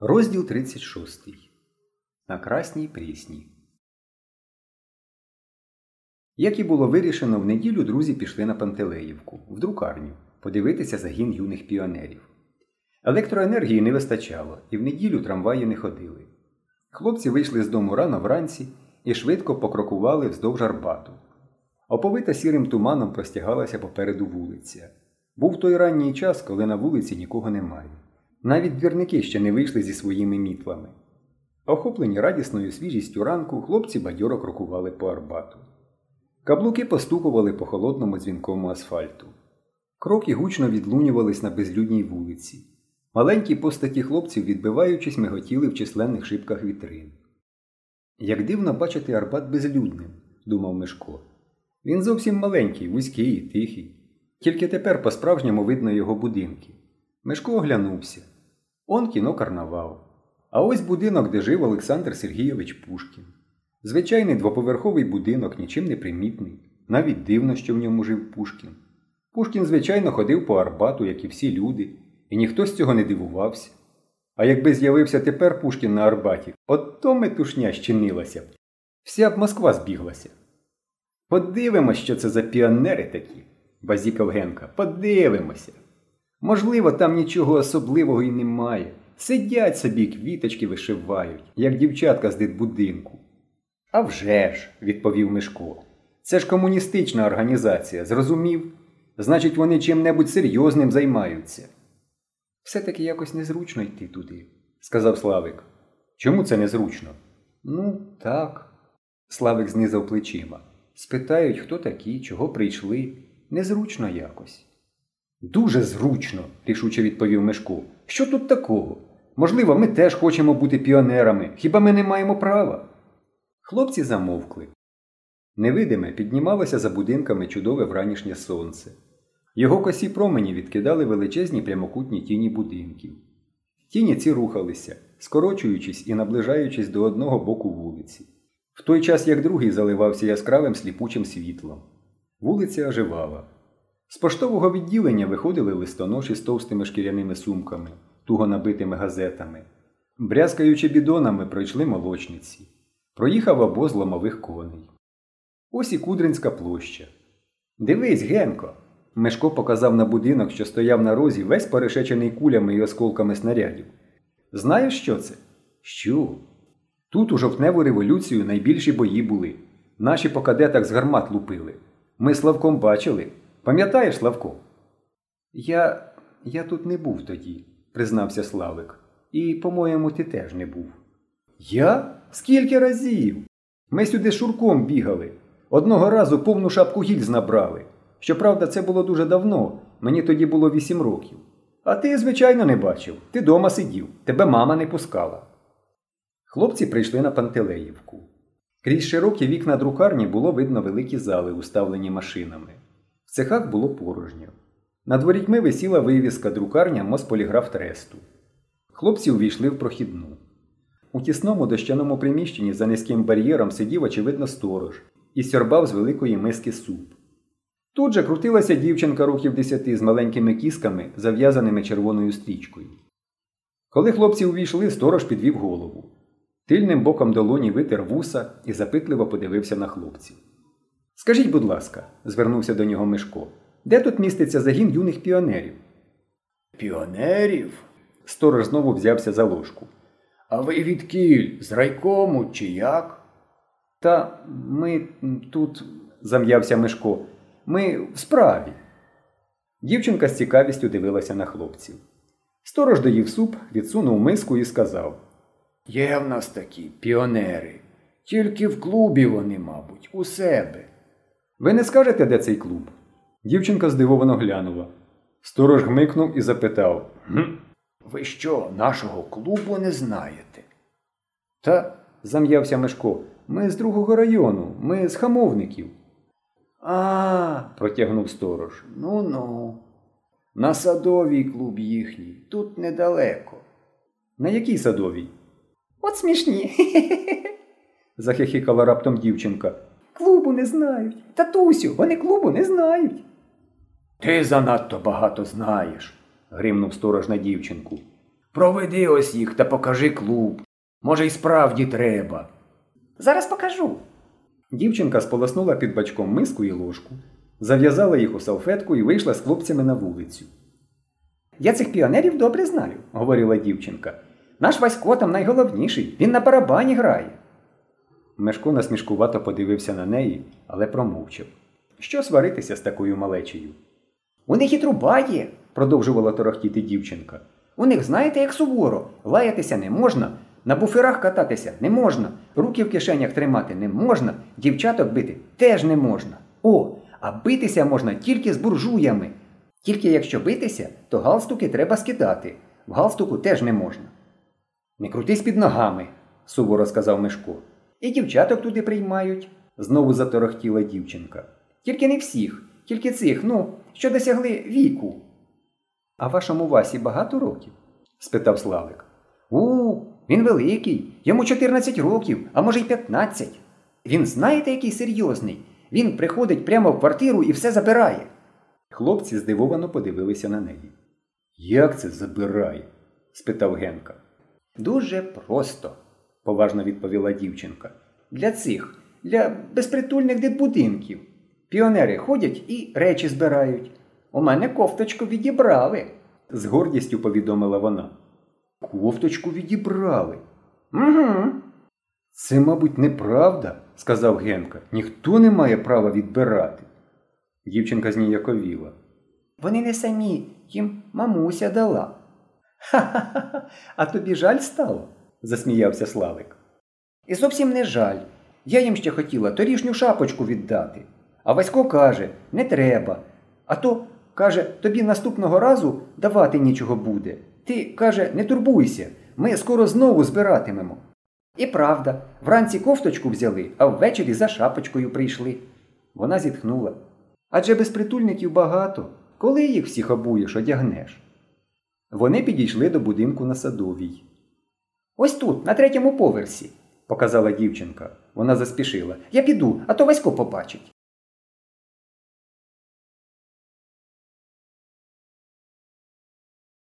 Розділ 36. На Красній Прісній. Як і було вирішено, в неділю друзі пішли на Пантелеївку, в друкарню, подивитися загін юних піонерів. Електроенергії не вистачало, і в неділю трамваї не ходили. Хлопці вийшли з дому рано вранці і швидко покрокували вздовж Арбату. Оповита сірим туманом простягалася попереду вулиця. Був той ранній час, коли на вулиці нікого немає. Навіть двірники ще не вийшли зі своїми мітлами. Охоплені радісною свіжістю ранку, хлопці бадьоро крокували по Арбату. Каблуки постукували по холодному дзвінкому асфальту. Кроки гучно відлунювались на безлюдній вулиці. Маленькі постаті хлопців, відбиваючись, миготіли в численних шибках вітрин. Як дивно бачити Арбат безлюдним, думав Мишко. Він зовсім маленький, вузький і тихий. Тільки тепер по-справжньому видно його будинки. Мишко оглянувся. Он кіно карнавал. А ось будинок, де жив Олександр Сергійович Пушкін. Звичайний двоповерховий будинок, нічим не примітний. Навіть дивно, що в ньому жив Пушкін. Пушкін, звичайно, ходив по Арбату, як і всі люди, і ніхто з цього не дивувався. А якби з'явився тепер Пушкін на Арбаті, от то метушня щинилася б. Вся б Москва збіглася. Подивимось, що це за піонери такі, базікав Генка. Подивимося. Можливо, там нічого особливого і немає. Сидять собі, квіточки вишивають, як дівчатка з дитбудинку. «А вже ж», – відповів Мишко. Це ж комуністична організація, зрозумів? Значить, вони чим-небудь серйозним займаються. Все-таки якось незручно йти туди, сказав Славик. Чому це незручно? Ну, так. Славик знизав плечима. Спитають, хто такі, чого прийшли. Незручно якось. Дуже зручно, рішуче відповів Мишко. Що тут такого? Можливо, ми теж хочемо бути піонерами. Хіба ми не маємо права? Хлопці замовкли. Невидиме піднімалося за будинками чудове вранішнє сонце. Його косі промені відкидали величезні прямокутні тіні будинків. Тіні ці рухалися, скорочуючись і наближаючись до одного боку вулиці. В той час як другий заливався яскравим сліпучим світлом. Вулиця оживала. З поштового відділення виходили листоноші з товстими шкіряними сумками, туго набитими газетами. Брязкаючи бідонами, пройшли молочниці. Проїхав обоз ломових коней. Ось і Кудринська площа. Дивись, Генко. Мешко показав на будинок, що стояв на розі, весь перешечений кулями і осколками снарядів. Знаєш, що це? Що? Тут у жовтневу революцію найбільші бої були. Наші по кадетах з гармат лупили. Ми Славком бачили. Пам'ятаєш, Славко? Я я тут не був тоді, признався Славик. І, по-моєму, ти теж не був. Я? Скільки разів? Ми сюди шурком бігали. Одного разу повну шапку гільз набрали. Щоправда, це було дуже давно, мені тоді було вісім років. А ти, звичайно, не бачив. Ти дома сидів, тебе мама не пускала. Хлопці прийшли на Пантелеївку. Крізь широкі вікна друкарні було видно великі зали, уставлені машинами. В цехах було порожньо. Над ворітьми висіла вивіска друкарня Мосполіграф Тресту. Хлопці увійшли в прохідну. У тісному дощаному приміщенні за низьким бар'єром сидів, очевидно, сторож і сьорбав з великої миски суп. Тут же крутилася дівчинка років десяти з маленькими кісками, зав'язаними червоною стрічкою. Коли хлопці увійшли, сторож підвів голову. Тильним боком долоні витер вуса і запитливо подивився на хлопців. Скажіть, будь ласка, звернувся до нього Мишко, де тут міститься загін юних піонерів? Піонерів? Сторож знову взявся за ложку. А ви від кіль, з райкому чи як? Та ми тут, зам'явся Мишко, ми в справі. Дівчинка з цікавістю дивилася на хлопців. Сторож доїв суп, відсунув миску і сказав Є в нас такі піонери. Тільки в клубі вони, мабуть, у себе. Ви не скажете, де цей клуб? Дівчинка здивовано глянула. Сторож гмикнув і запитав «Гм? Ви що, нашого клубу не знаєте? Та, зам'явся Мишко, ми з другого району, ми з хамовників. А, протягнув сторож. Ну ну. На садовій клуб їхній, тут недалеко. На якій садовій? От смішні. захихикала раптом дівчинка. Клубу не знають. Татусю, вони клубу не знають. Ти занадто багато знаєш, гримнув сторож на дівчинку. Проведи ось їх та покажи клуб. Може, й справді треба. Зараз покажу. Дівчинка сполоснула під бачком миску і ложку, зав'язала їх у салфетку і вийшла з хлопцями на вулицю. Я цих піонерів добре знаю, говорила дівчинка. Наш Васько там найголовніший, він на барабані грає. Мешко насмішкувато подивився на неї, але промовчав. Що сваритися з такою малечею? У них і труба є, продовжувала торохтіти дівчинка. У них, знаєте, як суворо, лаятися не можна, на буферах кататися не можна, руки в кишенях тримати не можна, дівчаток бити теж не можна. О, а битися можна тільки з буржуями. Тільки якщо битися, то галстуки треба скидати. В галстуку теж не можна. Не крутись під ногами, суворо сказав Мешко. І дівчаток туди приймають. Знову заторохтіла дівчинка. Тільки не всіх, тільки цих, ну, що досягли віку. А вашому Васі багато років? спитав Славик. У, він великий, йому 14 років, а може й 15. Він знаєте, який серйозний. Він приходить прямо в квартиру і все забирає. Хлопці здивовано подивилися на неї. Як це забирає? спитав Генка. Дуже просто, поважно відповіла дівчинка. Для цих, для безпритульних дитбудинків. Піонери ходять і речі збирають. У мене кофточку відібрали. з гордістю повідомила вона. Кофточку відібрали. Угу. Це, мабуть, неправда, сказав Генка. Ніхто не має права відбирати. Дівчинка зніяковіла. Вони не самі, їм мамуся дала. Ха-ха-ха, а тобі жаль стало? Засміявся Славик. І зовсім не жаль. Я їм ще хотіла торішню шапочку віддати. А Васько каже, не треба. А то, каже, тобі наступного разу давати нічого буде. Ти, каже, не турбуйся, ми скоро знову збиратимемо. І правда, вранці кофточку взяли, а ввечері за шапочкою прийшли. Вона зітхнула. Адже безпритульників багато. Коли їх всіх обуєш, одягнеш? Вони підійшли до будинку на садовій. Ось тут, на третьому поверсі. Показала дівчинка. Вона заспішила. Я піду, а то Васько побачить.